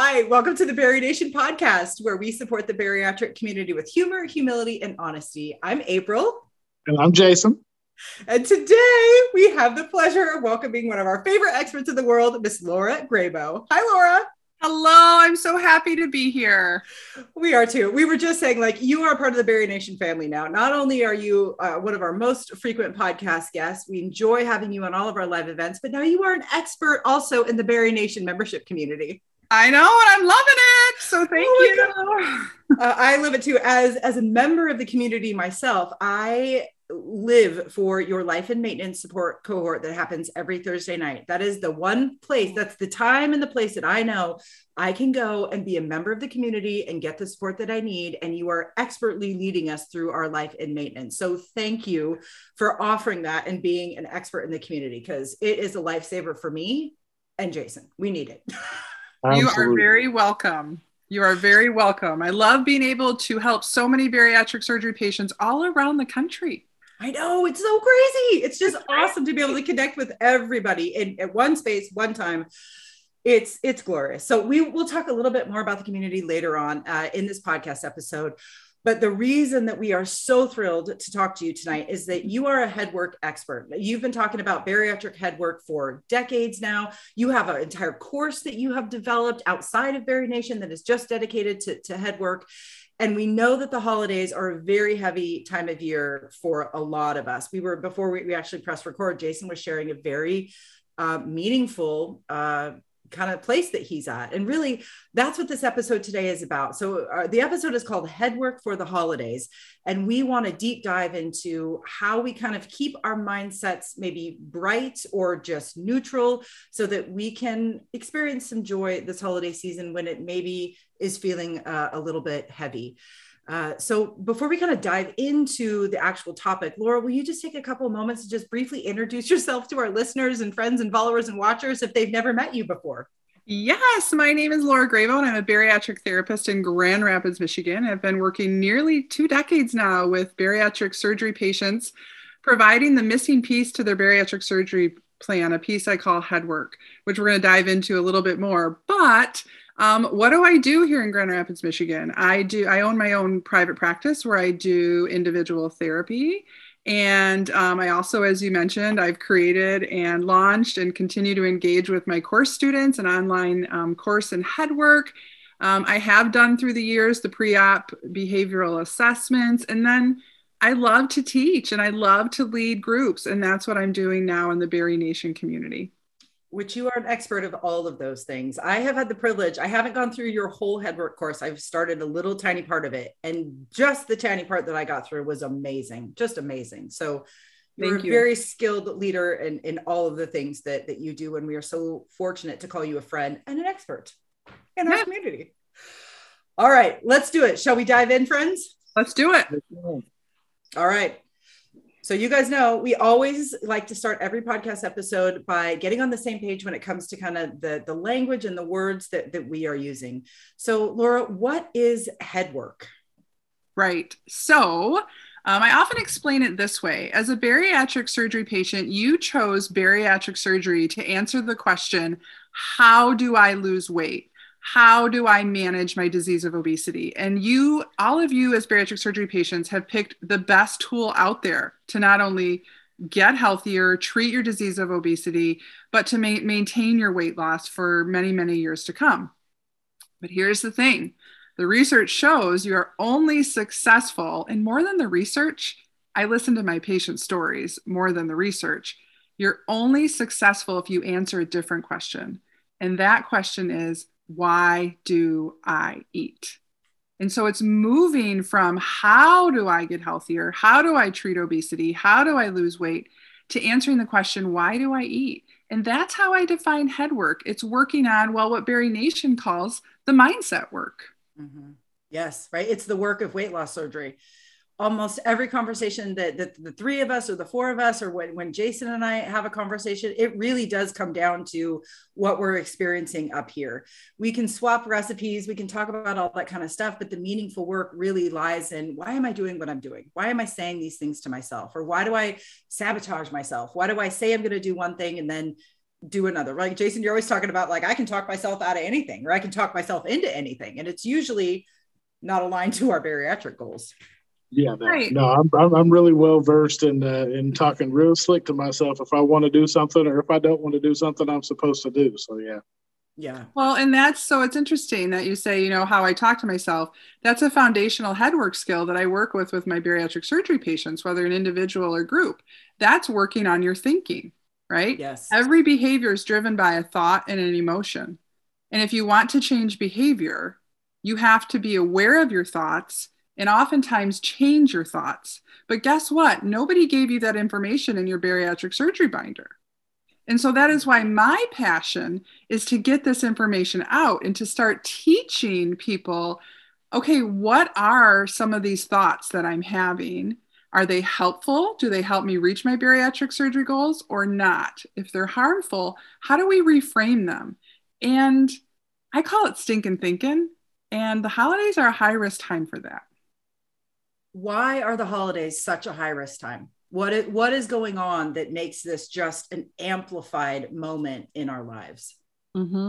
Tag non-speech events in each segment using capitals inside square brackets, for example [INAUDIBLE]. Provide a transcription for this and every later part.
Hi, welcome to the BariNation podcast, where we support the bariatric community with humor, humility, and honesty. I'm April. And I'm Jason. And today we have the pleasure of welcoming one of our favorite experts in the world, Miss Laura Grabo. Hi, Laura. Hello, I'm so happy to be here. We are too. We were just saying, like, you are part of the BariNation family now. Not only are you uh, one of our most frequent podcast guests, we enjoy having you on all of our live events, but now you are an expert also in the BariNation membership community. I know, and I'm loving it. So thank oh you. uh, I live it too. As as a member of the community myself, I live for your life and maintenance support cohort that happens every Thursday night. That is the one place, that's the time and the place that I know I can go and be a member of the community and get the support that I need. And you are expertly leading us through our life and maintenance. So thank you for offering that and being an expert in the community because it is a lifesaver for me and Jason. We need it. [LAUGHS] you are very welcome. You are very welcome. I love being able to help so many bariatric surgery patients all around the country. I know it's so crazy. It's just awesome to be able to connect with everybody in at one space, one time. It's it's glorious. So we will talk a little bit more about the community later on uh, in this podcast episode. But the reason that we are so thrilled to talk to you tonight is that you are a head work expert. You've been talking about bariatric head work for decades now. You have an entire course that you have developed outside of BariNation that is just dedicated to, to. And we know that the holidays are a very heavy time of year for a lot of us. We were, before we, we actually pressed record, Jason was sharing a very uh, meaningful uh, kind of place that he's at. And really, that's what this episode today is about. So, uh, the episode is called Headwork for the Holidays. And we want to deep dive into how we kind of keep our mindsets maybe bright or just neutral so that we can experience some joy this holiday season when it maybe is feeling uh, a little bit heavy. Uh, so before we kind of dive into the actual topic, Laura, will you just take a couple moments to just briefly introduce [LAUGHS] yourself to our listeners and friends and followers and watchers if they've never met you before? Yes, my name is Laura Grabo, and I'm a bariatric therapist in Grand Rapids, Michigan. I've been working nearly two decades now with bariatric surgery patients, providing the missing piece to their bariatric surgery plan, a piece I call head work, which we're going to dive into a little bit more. But um, what do I do here in Grand Rapids, Michigan? I do. I own my own private practice where I do individual therapy, and um, I also, as you mentioned, I've created and launched and continue to engage with my course students an online um, course in head work. Um, I have done through the years the pre-op behavioral assessments, and then I love to teach and I love to lead groups, and that's what I'm doing now in the BariNation community which you are an expert of all of those things. I have had the privilege, I haven't gone through your whole headwork course. I've started a little tiny part of it. And just the tiny part that I got through was amazing, just amazing. So you're a very skilled leader in, in all of the things that, that you do. And we are so fortunate to call you a friend and an expert in our community. All right, let's do it. Shall we dive in, friends? Let's do it. All right. So you guys know we always like to start every podcast episode by getting on the same page when it comes to kind of the, the language and the words that, that we are using. So Laura, what is head work? Right. So um, I often explain it this way As a bariatric surgery patient, you chose bariatric surgery to answer the question How do I lose weight? How do I manage my disease of obesity? And you, all of you as bariatric surgery patients, have picked the best tool out there to not only get healthier, treat your disease of obesity, but to ma- maintain your weight loss for many, many years to come. But here's the thing the research shows you are only successful, and more than the research, I listen to my patient stories more than the research. You're only successful if you answer a different question. And that question is why do I eat? And so it's moving from how do I get healthier? How do I treat obesity? How do I lose weight? To answering the question, why do I eat? And that's how I define head work. It's working on, well, what BariNation calls the mindset work. Mm-hmm. Yes, right. It's the work of weight loss surgery almost every conversation that, that the three of us or the four of us or when, when jason and i have a conversation it really does come down to what we're experiencing up here. We can swap recipes we can talk about all that kind of stuff but the meaningful work really lies in why am i doing what i'm doing? Why am i saying these things to myself? Or why do i sabotage myself? Why do i say i'm going to do one thing and then do another. Like Jason, you're always talking about like I can talk myself out of anything, or I can talk myself into anything, and it's usually not aligned to our bariatric goals. Yeah, no, right. no I'm, I'm, I'm really well versed in uh, in talking real slick to myself if I want to do something or if I don't want to do something I'm supposed to do. So yeah. Yeah. Well, and that's so it's interesting that you say, you know, how I talk to myself. That's a foundational headwork skill that I work with with my bariatric surgery patients, whether an individual or group. That's working on your thinking, right? Yes. Every behavior is driven by a thought and an emotion. And if you want to change behavior, you have to be aware of your thoughts and oftentimes change your thoughts. But guess what? Nobody gave you that information in your bariatric surgery binder. And so that is why my passion is to get this information out and to start teaching people okay, what are some of these thoughts that I'm having? Are they helpful? Do they help me reach my bariatric surgery goals or not? If they're harmful, how do we reframe them? And I call it stinking thinking. And the holidays are a high risk time for that. Why are the holidays such a high risk time? what is, what is going on that makes this just an amplified moment in our lives? Mm-hmm.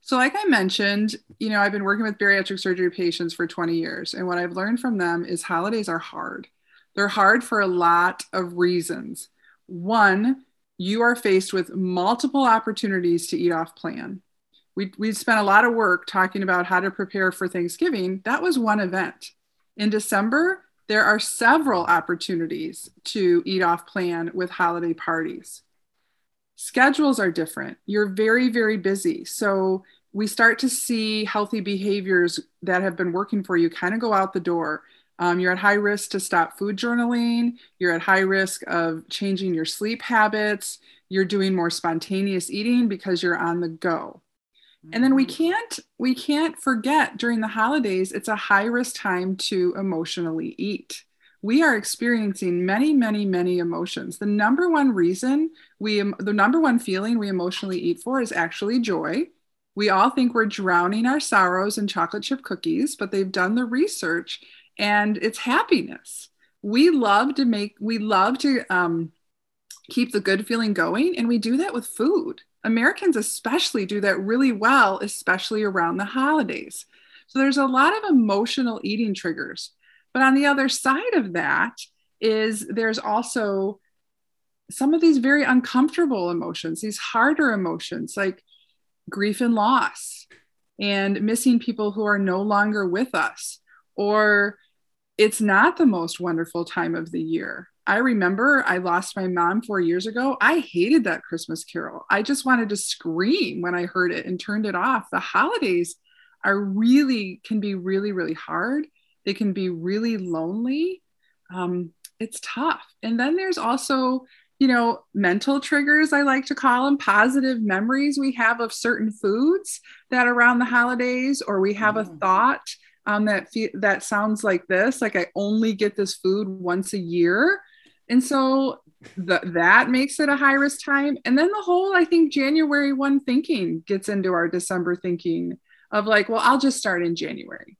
so like i mentioned you know i've been working with bariatric surgery patients for 20 years and what i've learned from them is holidays are hard. They're hard for a lot of reasons. One you are faced with multiple opportunities to eat off plan. We, we spent a lot of work talking about how to prepare for thanksgiving. That was one event in december there are several opportunities to eat off plan with holiday parties. Schedules are different. You're very, very busy. So we start to see healthy behaviors that have been working for you kind of go out the door. Um, you're at high risk to stop food journaling. You're at high risk of changing your sleep habits. You're doing more spontaneous eating because you're on the go. And then we mm-hmm. can't we can't forget during the holidays it's a high risk time to emotionally eat. We are experiencing many many many emotions. The number one reason we the number one feeling we emotionally eat for is actually joy. We all think we're drowning our sorrows in chocolate chip cookies, but they've done the research and it's happiness. We love to make we love to um, keep the good feeling going and we do that with food Americans, especially, do that really well, especially around the holidays. So there's a lot of emotional eating triggers. But on the other side of that is there's also some of these very uncomfortable emotions, these harder emotions like grief and loss and missing people who are no longer with us, or it's not the most wonderful time of the year. I remember I lost my mom four years ago. I hated that Christmas carol. I just wanted to scream when I heard it and turned it off. The holidays are really, can be really, really hard. They can be really lonely. Um, it's tough. And then there's also, you know, mental triggers, I like to call them positive memories we have of certain foods that around the holidays, or we have a mm. thought um, that fe- that sounds like this, like I only get this food once a year. And so the, that makes it a high risk time. And then the whole, I think, January 1 thinking gets into our December thinking of like, well, I'll just start in January.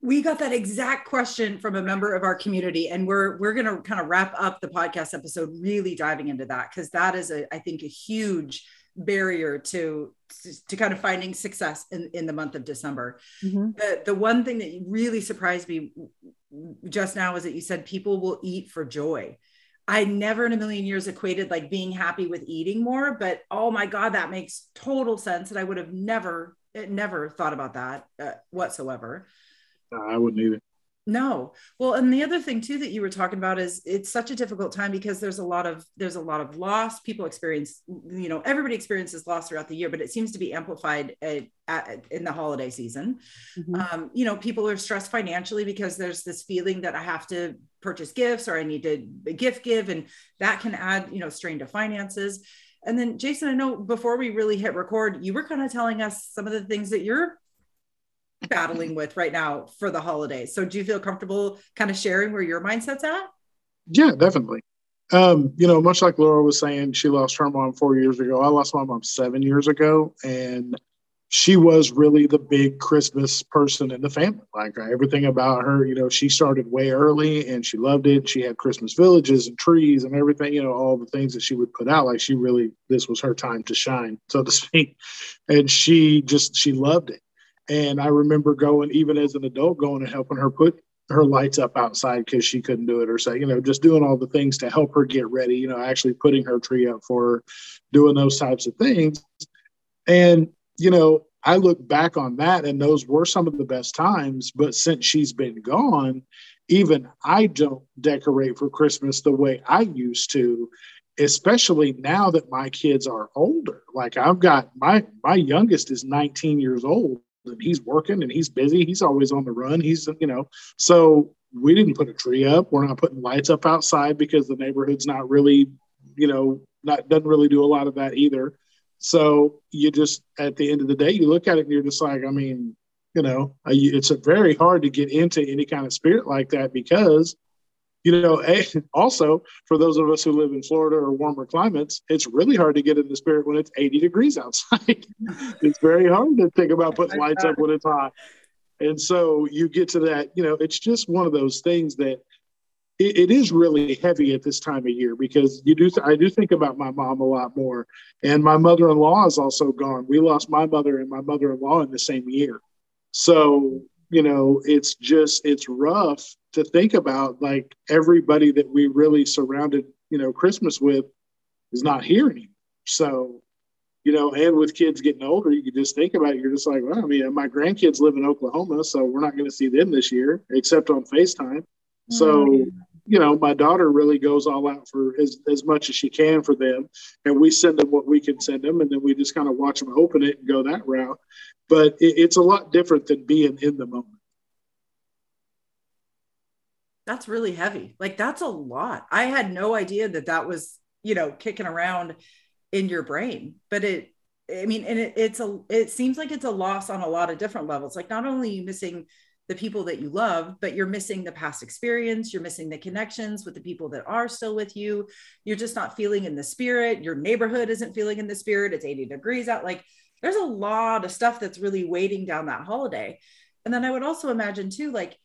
We got that exact question from a member of our community, and we're we're going to kind of wrap up the podcast episode, really diving into that because that is a I think a huge barrier to to kind of finding success in, in the month of December. Mm-hmm. The the one thing that really surprised me just now is that you said people will eat for joy. I never in a million years equated like being happy with eating more, but oh my god, that makes total sense, and I would have never never thought about that uh, whatsoever. I wouldn't either. No. Well, and the other thing too that you were talking about is it's such a difficult time because there's a lot of there's a lot of loss. People experience, you know, everybody experiences loss throughout the year, but it seems to be amplified at, at, in the holiday season. Mm-hmm. Um, you know, people are stressed financially because there's this feeling that I have to purchase gifts or I need to gift give, and that can add, you know, strain to finances. And then, Jason, I know before we really hit record, you were kind of telling us some of the things that you're battling with right now for the holidays. So do you feel comfortable kind of sharing where your mindset's at? Yeah, definitely. Um, you know, much like Laura was saying, she lost her mom four years ago. I lost my mom seven years ago. And she was really the big Christmas person in the family. Like everything about her, you know, she started way early and she loved it. She had Christmas villages and trees and everything, you know, all the things that she would put out. Like she really, this was her time to shine, so to [LAUGHS] speak. And she just, she loved it. And I remember going, even as an adult, going and helping her put her lights up outside because she couldn't do it or say, you know, just doing all the things to help her get ready, you know, actually putting her tree up for her, doing those types of things. And you know, I look back on that and those were some of the best times. But since she's been gone, even I don't decorate for Christmas the way I used to, especially now that my kids are older. Like I've got my my youngest is 19 years old he's working and he's busy. He's always on the run. He's you know, so we didn't put a tree up. We're not putting lights up outside because the neighborhood's not really, you know, not doesn't really do a lot of that either. So you just, at the end of the day, you look at it and you're just like, I mean, you know, it's very hard to get into any kind of spirit like that because, you know, [LAUGHS] also for those of us who live in Florida or warmer climates, it's really hard to get in the spirit when it's 80 degrees outside. [LAUGHS] it's very hard to think about putting lights up when it's hot. And so you get to that, you know, it's just one of those things that it, it is really heavy at this time of year because you do. I do think about my mom a lot more, and my mother-in-law is also gone. We lost my mother and my mother-in-law in the same year, so you know it's just it's rough to think about. Like everybody that we really surrounded, you know, Christmas with is not here anymore. So you know, and with kids getting older, you can just think about it. You're just like, well, I mean, my grandkids live in Oklahoma, so we're not going to see them this year except on FaceTime. So, mm-hmm you know, my daughter really goes all out for as, as much as she can for them. And we send them what we can send them. And then we just kind of watch them open it and go that route. But it, it's a lot different than being in the moment. That's really heavy. Like, that's a lot. I had no idea that that was, you know, kicking around in your brain. But it, I mean, and it, it's a, it seems like it's a loss on a lot of different levels. Like, not only you missing the people that you love, but you're missing the past experience. You're missing the connections with the people that are still with you. You're just not feeling in the spirit. Your neighborhood isn't feeling in the spirit. It's 80 degrees out. Like there's a lot of stuff that's really weighting down that holiday. And then I would also imagine too, like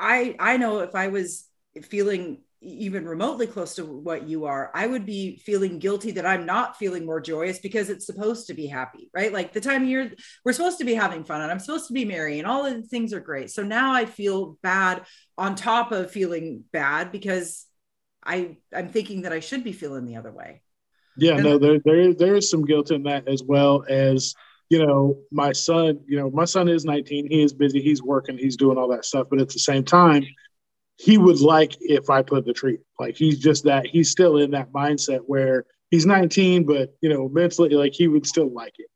I I know if I was feeling even remotely close to what you are, I would be feeling guilty that I'm not feeling more joyous because it's supposed to be happy, right? Like the time of year we're supposed to be having fun and I'm supposed to be merry and all of the things are great. So now I feel bad on top of feeling bad because I I'm thinking that I should be feeling the other way. Yeah, and no, there there there is some guilt in that as well as you know, my son, you know, my son is 19. He is busy. He's working. He's doing all that stuff. But at the same time, he would like if I put the tree. Like he's just that he's still in that mindset where he's 19, but you know, mentally like he would still like it.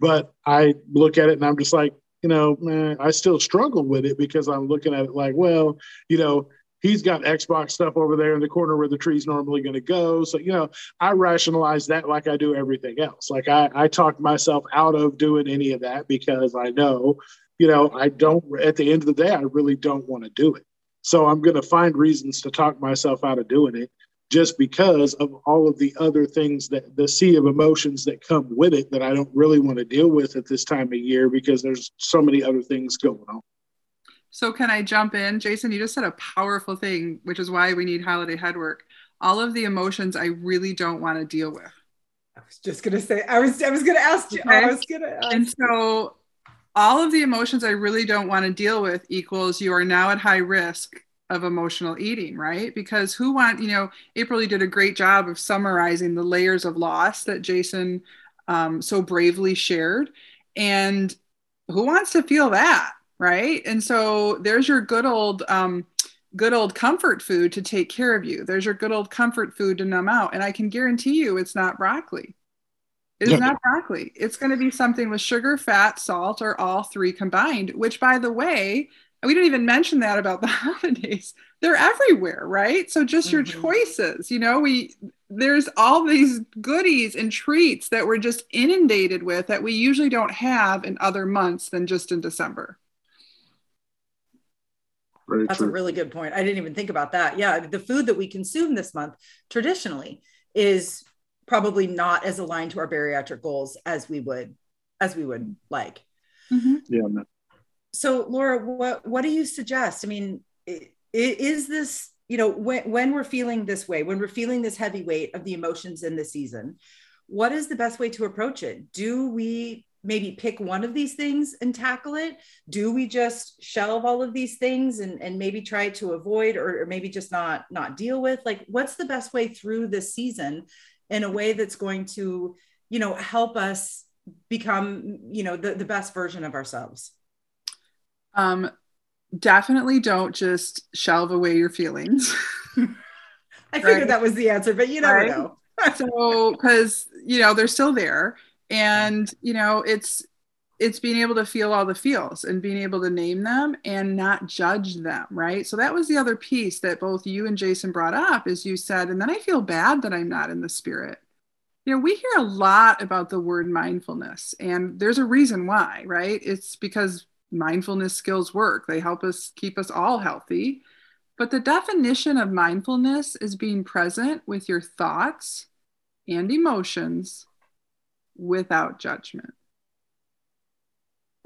But I look at it and I'm just like, you know, man, I still struggle with it because I'm looking at it like, well, you know, he's got Xbox stuff over there in the corner where the tree's normally going to go. So, you know, I rationalize that like I do everything else. Like I, I talk myself out of doing any of that because I know, you know, I don't, at the end of the day, I really don't want to do it. So I'm going to find reasons to talk myself out of doing it just because of all of the other things that the sea of emotions that come with it that I don't really want to deal with at this time of year because there's so many other things going on. So can I jump in? Jason, you just said a powerful thing, which is why we need holiday headwork. All of the emotions I really don't want to deal with. I was just gonna say, I was I was gonna ask you. Okay. I was gonna ask. And so all of the emotions I really don't want to deal with equals you are now at high risk of emotional eating, right? Because who want, you know, April, you did a great job of summarizing the layers of loss that Jason um, so bravely shared. And who wants to feel that, right? And so there's your good old, um, good old comfort food to take care of you. There's your good old comfort food to numb out. And I can guarantee you it's not broccoli. It is not broccoli. It's going to be something with sugar, fat, salt, or all three combined, which, by the way, we didn't even mention that about the [LAUGHS] holidays. They're everywhere, right? So just your mm-hmm. choices, you know, we there's all these goodies and treats that we're just inundated with that we usually don't have in other months than just in December. Very That's true. a really good point. I didn't even think about that. Yeah, the food that we consume this month traditionally is probably not as aligned to our bariatric goals as we would as we would like. Mm-hmm. Yeah. So, Laura, what what do you suggest? I mean, is this you know when when we're feeling this way, when we're feeling this heavy weight of the emotions in the season, what is the best way to approach it? Do we maybe pick one of these things and tackle it? Do we just shelve all of these things and, and maybe try to avoid or, or maybe just not not deal with? Like, what's the best way through this season in a way that's going to, you know, help us become, you know, the, the best version of ourselves? Um, definitely don't just shelve away your feelings. [LAUGHS] I figured right? that was the answer, but you never right? know. [LAUGHS] so, because you know they're still there, and you know it's it's being able to feel all the feels and being able to name them and not judge them, right? So that was the other piece that both you and Jason brought up is you said, and then I feel bad that I'm not in the spirit. You know, we hear a lot about the word mindfulness, and there's a reason why, right? It's because mindfulness skills work. They help us keep us all healthy. But the definition of mindfulness is being present with your thoughts and emotions without judgment.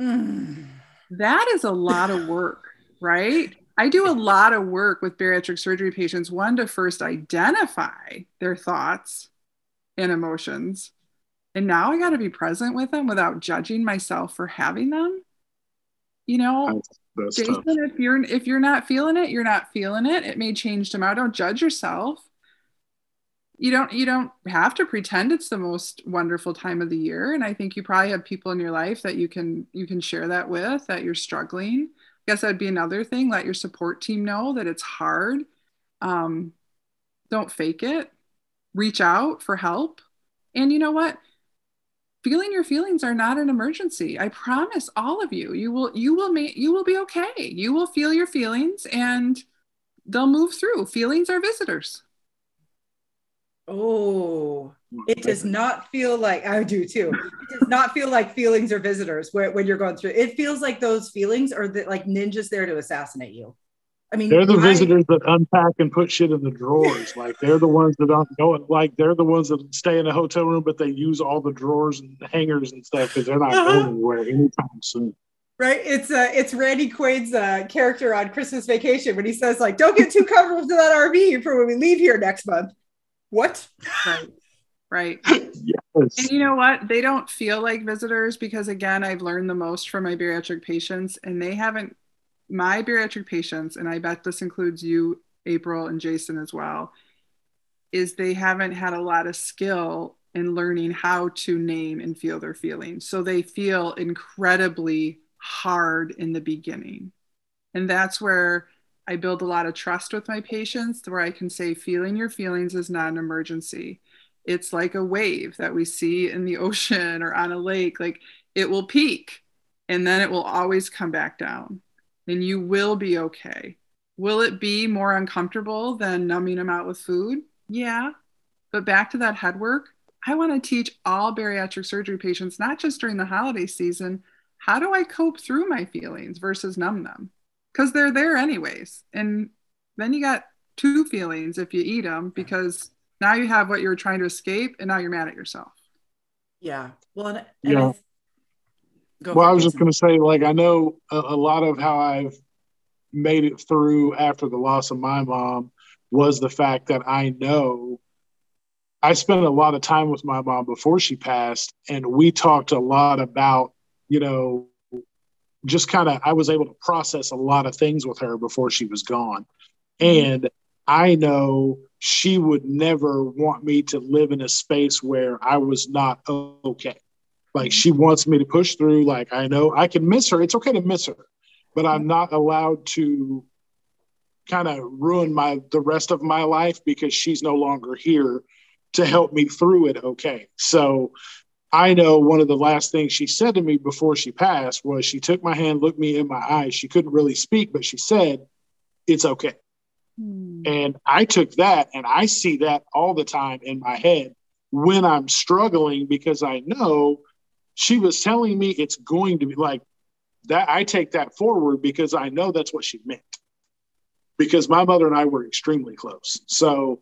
Mm. That is a lot of work, [LAUGHS] right? I do a lot of work with bariatric surgery patients, one to first identify their thoughts and emotions. And now I got to be present with them without judging myself for having them you know that's, that's jason tough. if you're if you're not feeling it you're not feeling it it may change tomorrow don't judge yourself you don't you don't have to pretend it's the most wonderful time of the year. And i think you probably have people in your life that you can you can share that with that you're struggling. I guess that'd be another thing let your support team know that it's hard. Um, don't fake it. Reach out for help. And you know what? Feeling your feelings are not an emergency. I promise all of you you will you will make you will be okay. You will feel your feelings and they'll move through. Feelings are visitors oh it does not feel like i do too it does not feel like feelings or visitors when, when you're going through it feels like those feelings are the, like ninjas there to assassinate you I mean, they're the my, visitors that unpack and put shit in the drawers. Like they're the ones that aren't going. Like they're the ones that stay in a hotel room, but they use all the drawers and hangers and stuff because they're not uh-huh. going anywhere anytime soon. Right? It's uh, it's Randy Quaid's uh, character on Christmas Vacation when he says like, "Don't get too comfortable to that RV for when we leave here next month." What? Right. Right. yes. And you know what? They don't feel like visitors because again, I've learned the most from my bariatric patients, and they haven't my bariatric patients, and I bet this includes you, April, and Jason as well, is they haven't had a lot of skill in learning how to name and feel their feelings. So they feel incredibly hard in the beginning. And that's where I build a lot of trust with my patients, where I can say, feeling your feelings is not an emergency. It's like a wave that we see in the [LAUGHS] ocean or on a lake. Like it will peak and then it will always come back down And you will be okay. Will it be more uncomfortable than numbing them out with food? Yeah. But back to that head work, I want to teach all bariatric surgery patients, not just during the holiday season, how do I cope through my feelings versus numb them? Because they're there anyways. And then you got two feelings if you eat them because now you have what you were trying to escape and now you're mad at yourself. Yeah. Well, and, and yeah. Go well, I was just going to say, like, I know a, a, lot of how I've made it through after the loss of my mom was the fact that I know I spent a lot of time with my mom before she passed, and we talked a lot about, you know, just kind of, I was able to process a lot of things with her before she was gone. Mm-hmm. And I know she would never want me to live in a space where I was not okay. Like she wants me to push through. Like I know I can miss her. It's okay to miss her, but I'm not allowed to kind of ruin my the rest of my life because she's no longer here to help me through it. Okay. So I know one of the last things she said to me before she passed was she took my hand, looked me in my eyes. She couldn't really speak, but she said, It's okay. Hmm. And I took that and I see that all the time in my head when I'm struggling because I know she was telling me it's going to be like that. I take that forward because I know that's what she meant. Because my mother and I were extremely close. So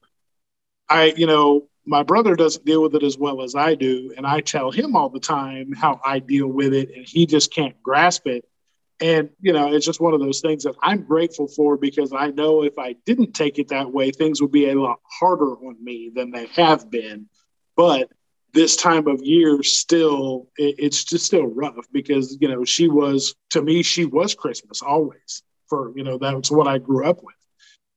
I, you know, my brother doesn't deal with it as well as I do. And I tell him all the time how I deal with it, and he just can't grasp it. And, you know, it's just one of those things that I'm grateful for because I know if I didn't take it that way, things would be a lot harder on me than they have been. But this time of year, still, it's just still rough because, you know, she was, to me, she was Christmas always for, you know, that's what I grew up with.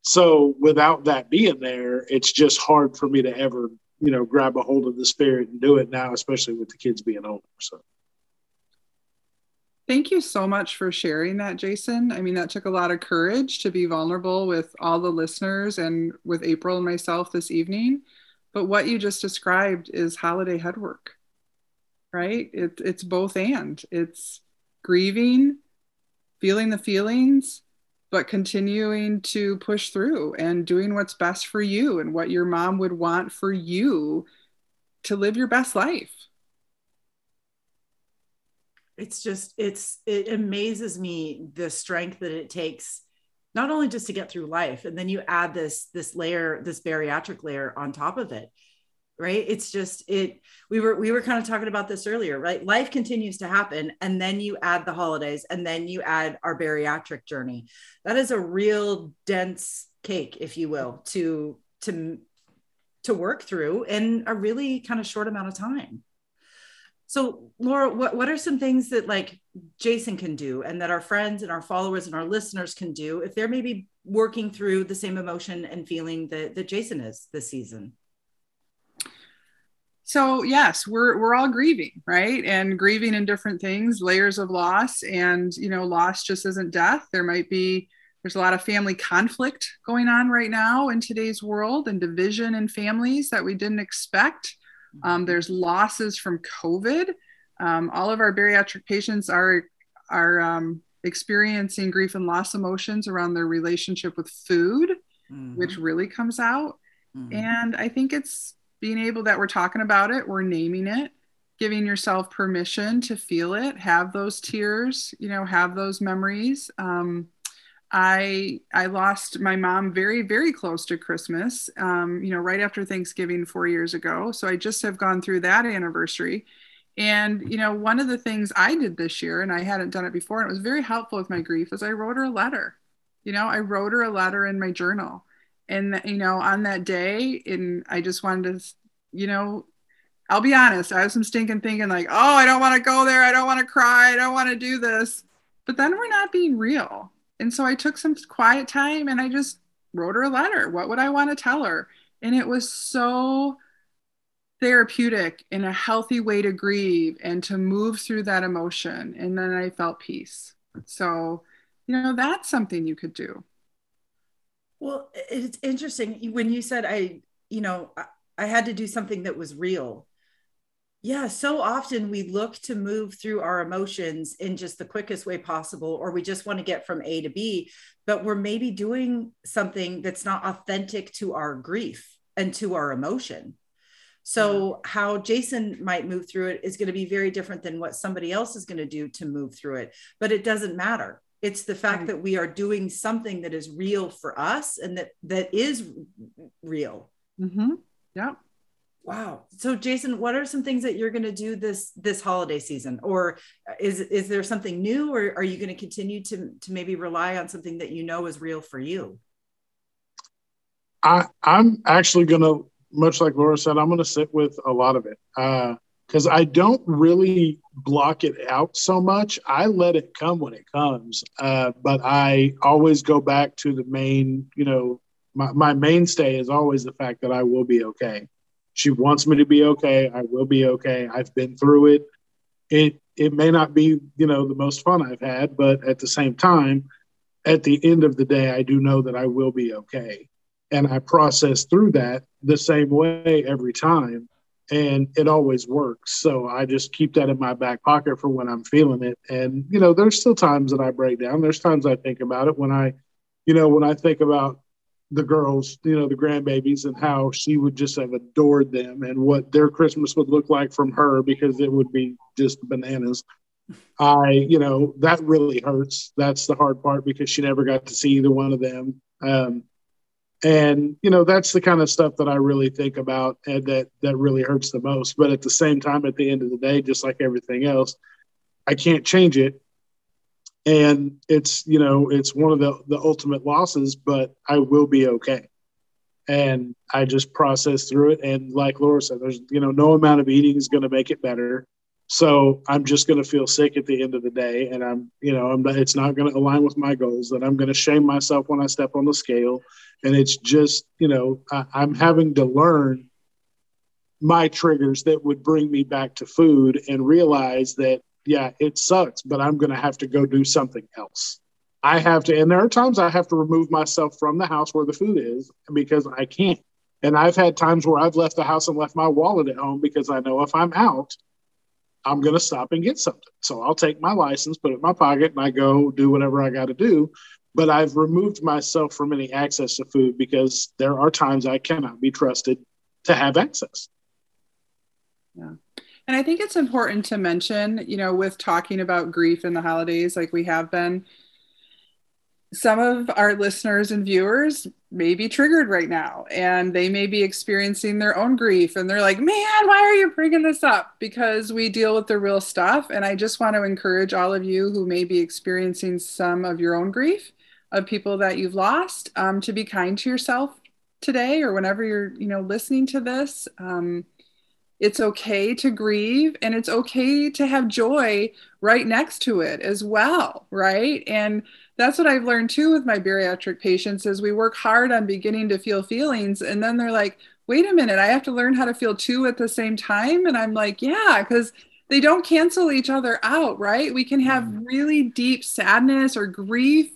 So without that being there, it's just hard for me to ever, you know, grab a hold of the spirit and do it now, especially with the kids being older. So. Thank you so much for sharing that, Jason. I mean, that took a lot of courage to be vulnerable with all the listeners and with April and myself this evening. But what you just described is holiday head work, right? It, it's both and. It's grieving, feeling the feelings, but continuing to push through and doing what's best for you and what your mom would want for you to live your best life. It's just it's it amazes me the strength that it takes not only just to get through life and then you add this this layer this bariatric layer on top of it right? It's just it we were we were kind of talking about this earlier right? Life continues to happen and then you add the holidays and then you add our bariatric journey. That is a real dense cake if you will to to to work through in a really kind of short amount of time. So laura what, what are some things that like jason can do and that our friends and our followers and our listeners can do if they're maybe working through the same emotion and feeling that, that jason is this season so yes we're we're all grieving right and grieving in different things layers of loss and you know loss just isn't death there might be there's a lot of family conflict going on right now in today's world and division in families that we didn't expect um, mm-hmm. there's losses from covid um, all of our bariatric patients are are um, experiencing grief and loss emotions around their relationship with food mm-hmm. which really comes out mm-hmm. and i think it's being able that we're talking about it, we're naming it, giving yourself permission to feel it, have those tears, you know, have those memories. Um, I I lost my mom very very close to Christmas, um, you know, right after Thanksgiving four years ago. So I just have gone through that anniversary. And you know, one of the things I did this year, and I hadn't done it before, and it was very helpful with my grief, is I wrote her a letter. You know, I wrote her a letter in my journal and you know on that day and i just wanted to you know i'll be honest i was some stinking thinking like oh i don't want to go there. I don't want to cry. I don't want to do this. But then we're not being real. And so i took some quiet time and i just wrote her a letter. What would i want to tell her? And it was so therapeutic in a healthy way to grieve and to move through that emotion. And then i felt peace. So you know that's something you could do well, it's interesting when you said I, you know, I had to do something that was real. Yeah, so often we look to move through our emotions in just the quickest way possible, or we just want to get from A to B, but we're maybe doing something that's not authentic to our grief and to our emotion. So, yeah. how Jason might move through it is going to be very different than what somebody else is going to do to move through it, but it doesn't matter it's the fact right. that we are doing something that is real for us and that that is real. Mm-hmm. yeah. Wow. So jason what are some things that you're going to do this this holiday season? Or is is there something new or are you going to continue to to maybe rely on something that you know is real for you? I i'm actually going to much like laura said i'm going to sit with a lot of it. Uh because I don't really block it out so much. I let it come when it comes, uh, but I always go back to the main. You know, my, my mainstay is always the fact that I will be okay. She wants me to be okay. I will be okay. I've been through it. It it may not be you know the most fun I've had, but at the same time, at the end of the day, I do know that I will be okay, and I process through that the same way every time and it always works. So I just keep that in my back pocket for when I'm feeling it. And you know, there's still times that I break down. There's times I think about it when I, you know, when I think about the girls, you know, the grandbabies and how she would just have adored them and what their Christmas would look like from her because it would be just bananas. I, you know, that really hurts. That's the hard part because she never got to see either one of them. Um, And you know, that's the kind of stuff that I really think about and that that really hurts the most. But at the same time, at the end of the day, just like everything else, I can't change it. And it's, you know, it's one of the the ultimate losses, but I will be okay and I just process through it. And like Laura said, there's you know no amount of eating is going to make it better. So I'm just going to feel sick at the end of the day, and I'm you know I'm it's not going to align with my goals. That I'm going to shame myself when I step on the scale, and it's just you know I, I'm having to learn my triggers that would bring me back to food and realize that yeah it sucks, but I'm going to have to go do something else. I have to, and there are times I have to remove myself from the house where the food is because I can't. And I've had times where I've left the house and left my wallet at home because I know if I'm out, I'm going to stop and get something. So I'll take my license, put it in my pocket, and I go do whatever I got to do. But I've removed myself from any access to food because there are times I cannot be trusted to have access. Yeah. And I think it's important to mention, you know, with talking about grief in the holidays, like we have been, some of our listeners and viewers may be triggered right now and they may be experiencing their own grief and they're like man why are you bringing this up? Because we deal with the real stuff and i just want to encourage all of you who may be experiencing some of your own grief of people that you've lost um, to be kind to yourself today or whenever you're you know listening to this. Um, it's okay to grieve and it's okay to have joy right next to it as well right? And that's what I've learned too with my bariatric patients is we work hard on beginning to feel feelings and then they're like, wait a minute, I have to learn how to feel two at the same time. And I'm like, yeah, because they don't cancel each other out, right? We can have mm-hmm. really deep sadness or grief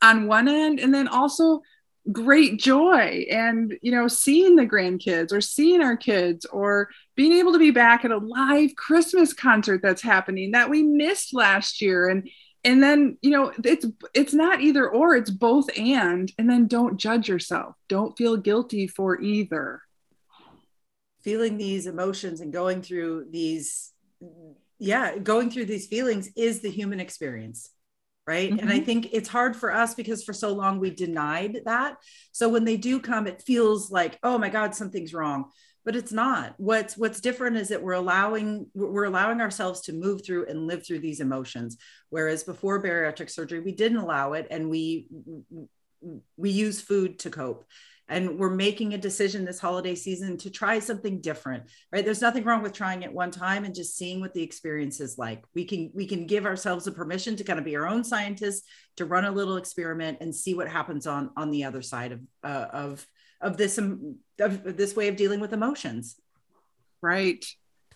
on one end and then also great joy and you know seeing the grandkids or seeing our kids or being able to be back at a live christmas concert that's happening that we missed last year and and then you know it's it's not either or it's both and and then don't judge yourself don't feel guilty for either feeling these emotions and going through these yeah going through these feelings is the human experience right mm-hmm. and i mm-hmm. think it's hard for us because for so long we denied that so when they do come it feels like oh my god something's wrong but it's not. What's what's different is that we're allowing we're allowing ourselves to move through and live through these emotions. Whereas before bariatric surgery we didn't allow it and we we use food to cope. And we're making a decision this holiday season to try something different right? There's nothing wrong with trying it one time and just seeing what the experience is like. We can we can give ourselves a permission to kind of be our own scientists to run a little experiment and see what happens on on the other side of uh, of of this of this way of dealing with emotions. Right.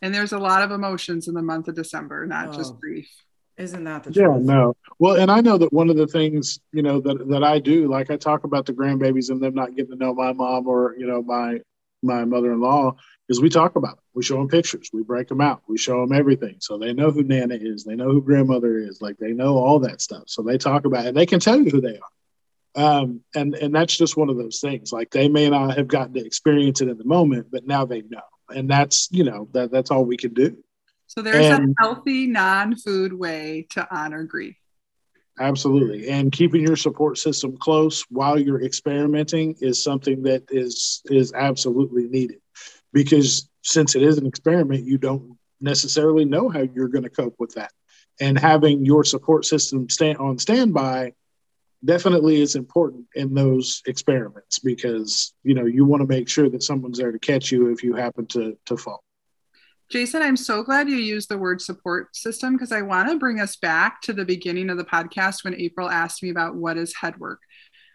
And there's a lot of emotions in the month of december not oh, just grief. Isn't that the yeah no. Well and i know that one of the things you know that, that i do like i talk about the grandbabies and them not getting to know my mom or you know my my mother-in-law is we talk about them. We show them pictures. We break them out. We show them everything. So they know who nana is. They know who grandmother is. Like they know all that stuff. So they talk about it. And they can tell you who they are um, and and that's just one of those things. Like they may not have gotten to experience it in the moment, but now they know, and that's you know that that's all we can do. So there's and, a healthy non-food way to honor grief. Absolutely, and keeping your support system close while you're experimenting is something that is is absolutely needed, because since it is an experiment, you don't necessarily know how you're going to cope with that, and having your support system stand on standby definitely is important in those experiments because you know you want to make sure that someone's there to catch you if you happen to to fall. Jason i'm so glad you used the word support system because i want to bring us back to the beginning of the podcast when april asked me about what is head work.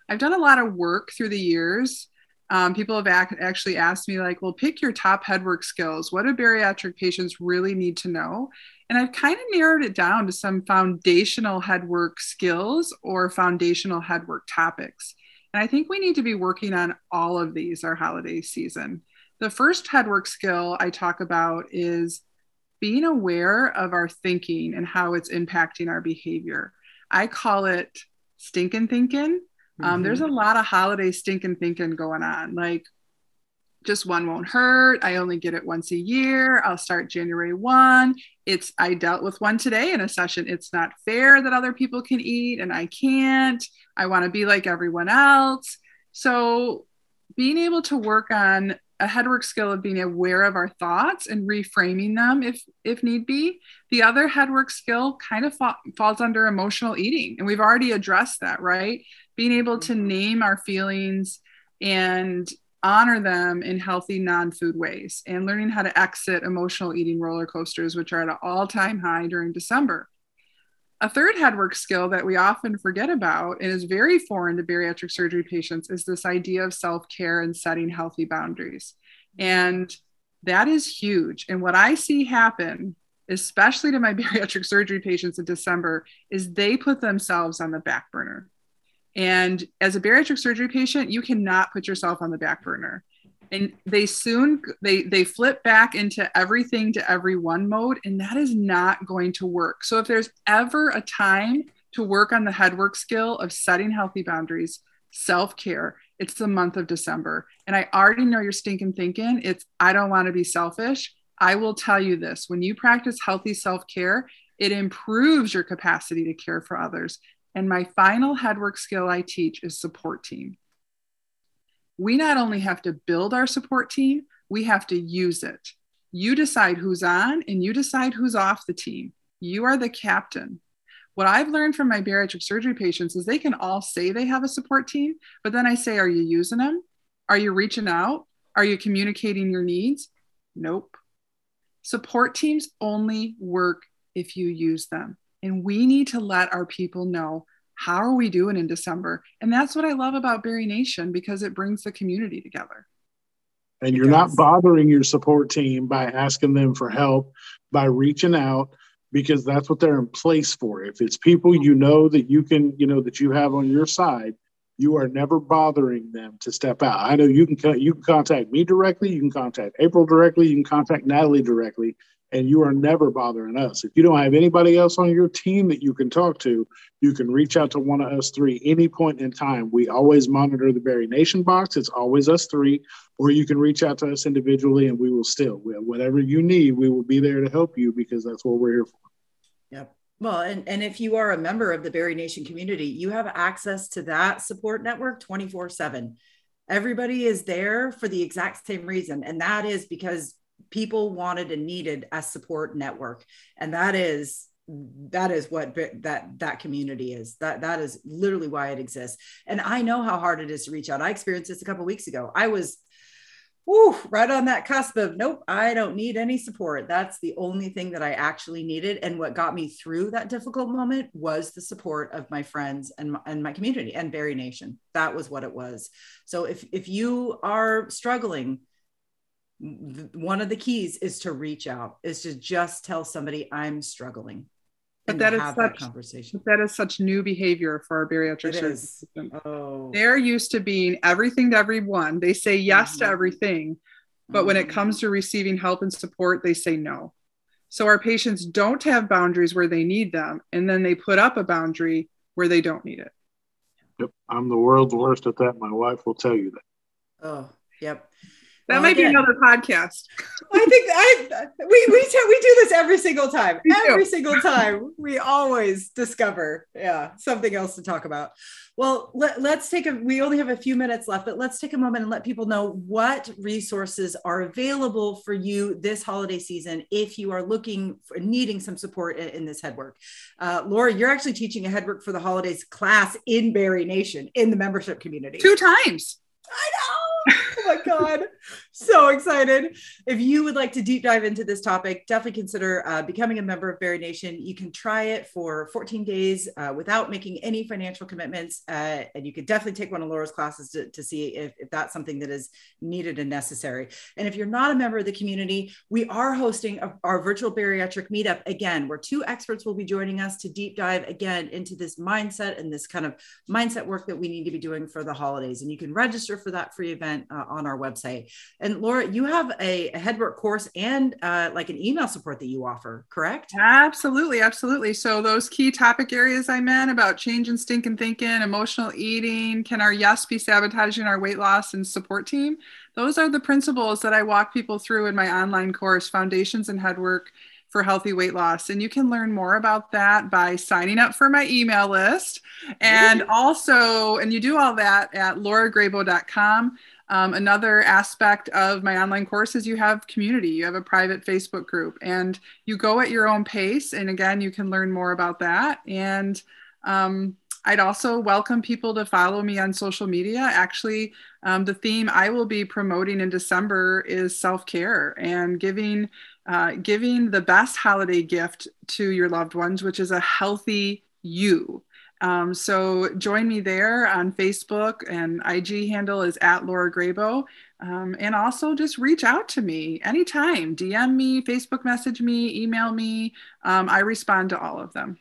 I've done a lot of work through the years um, people have ac- actually asked me like well pick your top head work skills what do bariatric patients really need to know and I've kind of narrowed it down to some foundational head work skills or foundational head work topics. And I think we need to be working on all of these our holiday season. The first head work skill I talk about is being aware of our thinking and how it's impacting our behavior. I call it stinking thinking. Um, mm-hmm. There's a lot of holiday stinking thinking going on. Like, just one won't hurt. I only get it once a year. I'll start January 1. It's I dealt with one today in a session. It's not fair that other people can eat and I can't. I want to be like everyone else. So being able to work on a headwork skill of being aware of our thoughts and reframing them if if need be the other headwork skill kind of fa- falls under emotional eating and we've already addressed that right being able to mm-hmm. name our feelings and honor them in healthy non-food ways and learning how to exit emotional eating roller coasters which are at an all-time high during december a third headwork skill that we often forget about and is very foreign to bariatric surgery patients is this idea of self care and setting healthy boundaries. And that is huge. And what I see happen, especially to my [LAUGHS] bariatric surgery patients in December, is they put themselves on the back burner. And as a bariatric surgery patient, you cannot put yourself on the back burner. And they soon they they flip back into everything to everyone mode and that is not going to work. So if there's ever a time to work on the headwork skill of setting healthy boundaries self-care it's the month of december. And i already know you're stinking thinking it's i don't want to be selfish. I will tell you this when you practice healthy self-care it improves your capacity to care for others and my final headwork skill i teach is support team we not only have to build our support team, we have to use it. You decide who's on and you decide who's off the team. You are the captain. What I've learned from my bariatric surgery patients is they can all say they have a support team, but then I say, Are you using them? Are you reaching out? Are you communicating your needs? Nope. Support teams only work if you use them. And we need to let our people know how are we doing in December? And that's what I love about BariNation because it brings the community together. And you're not bothering your support team by asking them for help, by reaching out, because that's what they're in place for. If it's people you know that you can, you know, that you have on your side, you are never bothering them to step out. I know you can you can contact me directly, you can contact April directly, you can contact Natalie directly, and you are never bothering us. If you don't have anybody else on your team that you can talk to, you can reach out to one of us three any point in time. We always monitor the BariNation box. It's always us three, or you can reach out to us individually and we will still, whatever you need, we will be there to help you because that's what we're here for. Yep. Well, and, and if you are a member of the BariNation community, you have access to that support network 24 7. Everybody is there for the exact same reason. And that is because people wanted and needed a support network. And that is that is what that that community is. That that is literally why it exists. And i know how hard it is to reach out. I experienced this a couple weeks ago. I was whew, right on that cusp of nope i don't need any support. That's the only thing that i actually needed. And what got me through that difficult moment was the support of my friends and my, and my community and BariNation. That was what it was. So if if you are struggling one of the keys is to reach out is to just tell somebody i'm struggling but that is such conversation that is such new behavior for our bariatric surgeons oh. they're used to being everything to everyone they say yes mm-hmm. to everything but mm-hmm. when it mm-hmm. comes to receiving help and support they say no so our patients don't have boundaries where they need them and then they put up a boundary where they don't need it yep i'm the world's worst at that my wife will tell you that oh yep that well, might again, be another podcast. I think I we we t- we do this every single time. every single time we always discover yeah something else to talk about. Well, let, let's take a we only have a few minutes left, but let's take a moment and let people know what resources are available for you this holiday season if you are looking for needing some support in, in this headwork. Uh, Laura, you're actually teaching a headwork for the holidays class in BariNation in the membership community. Two times. I know my god so excited. If you would like to deep dive into this topic definitely consider uh, becoming a member of BariNation. You can try it for 14 days uh, without making any financial commitments uh, and you could definitely take one of laura's classes to, to see if, if that's something that is needed and necessary. And if you're not a member of the community we are hosting a, our virtual bariatric meetup. Again where two experts will be joining us to deep dive again into this mindset and this kind of mindset work that we need to be doing for the holidays. And you can register for that free event uh, on our website. And Laura, you have a, a headwork course and uh, like an email support that you offer, correct? Absolutely, absolutely. So those key topic areas I meant about change and stink and thinking, emotional eating, can our yes be sabotaging our weight loss and support team? Those are the principles that I walk people through in my online course, Foundations and Headwork for healthy weight loss. And you can learn more about that by signing up for my email list. And also, and you do all that at lauragraybo.com. Um, another aspect of my online course is you have community, you have a private Facebook group, and you go at your own pace. And again, you can learn more about that. And um, I'd also welcome people to follow me on social media. Actually, um, the theme I will be promoting in December is self care and giving uh, giving the best holiday gift to your loved ones, which is a healthy you. Um, so join me there on Facebook and IG handle is at Laura Graybo. Um, and also just reach out to me anytime. DM me, Facebook message me, email me. Um, I respond to all of them.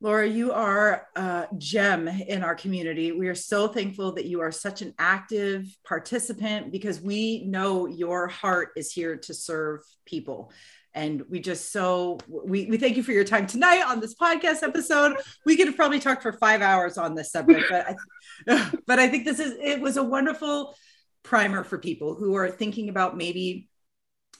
Laura, you are a gem in our community. We are so thankful that you are such an active participant because we know your heart is here to serve people and we just so we, we thank you for your time tonight on this podcast episode. We could have probably talked for five hours on this subject but I, [LAUGHS] but I think this is it was a wonderful primer for people who are thinking about maybe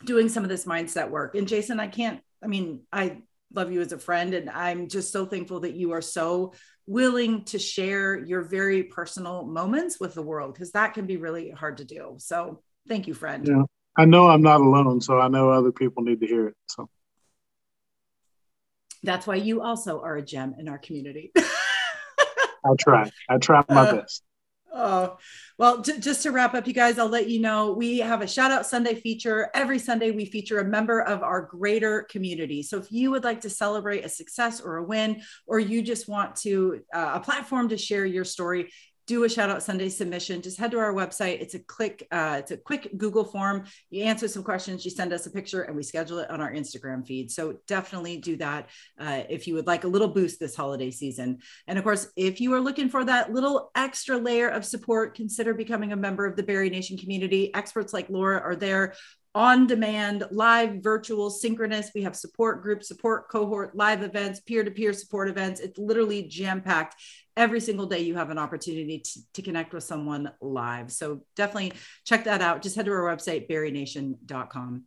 doing some of this mindset work. And jason i can't i mean i love you as a friend and i'm just so thankful that you are so willing to share your very personal moments with the world because that can be really hard to do. So thank you friend. Yeah I know I'm not alone, so I know other people need to hear it. So that's why you also are a gem in our community. [LAUGHS] I try. I try my uh, best. Oh, well, j- just to wrap up, you guys, I'll let you know we have a shout out Sunday feature. Every Sunday, we feature a member of our greater community. So if you would like to celebrate a success or a win, or you just want to uh, a platform to share your story, do a shout out Sunday submission, just head to our website. It's a click, uh, it's a quick Google form. You answer some questions, you send us a picture, and we schedule it on our Instagram feed. So definitely do that uh, if you would like a little boost this holiday season. And of course, if you are looking for that little extra layer of support, consider becoming a member of the BariNation community. Experts like Laura are there on demand, live, virtual, synchronous. We have support group, support cohort, live events, peer to peer support events. It's literally jam packed. Every single day, you have an opportunity to, to, connect with someone live. So definitely check that out. Just head to our website, barination.com.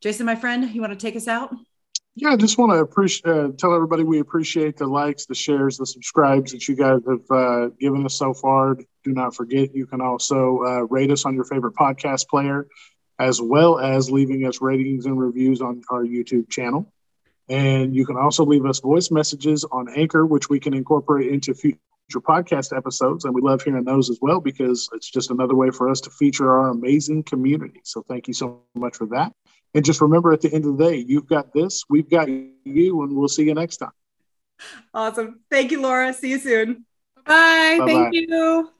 Jason, my friend, you want to take us out? Yeah, I just want to appreciate, uh, tell everybody we appreciate the likes, the shares, the subscribes that you guys have uh, given us so far. Do not forget, you can also uh, rate us on your favorite podcast player as well as leaving us ratings and reviews on our YouTube channel. And you can also leave us voice messages on Anchor, which we can incorporate into future podcast episodes. And we love hearing those as well because it's just another way for us to feature our amazing community. So thank you so much for that. And just remember at the end of the day, you've got this, we've got you, and we'll see you next time. Awesome. Thank you, Laura. See you soon. Bye. Bye-bye. Thank you.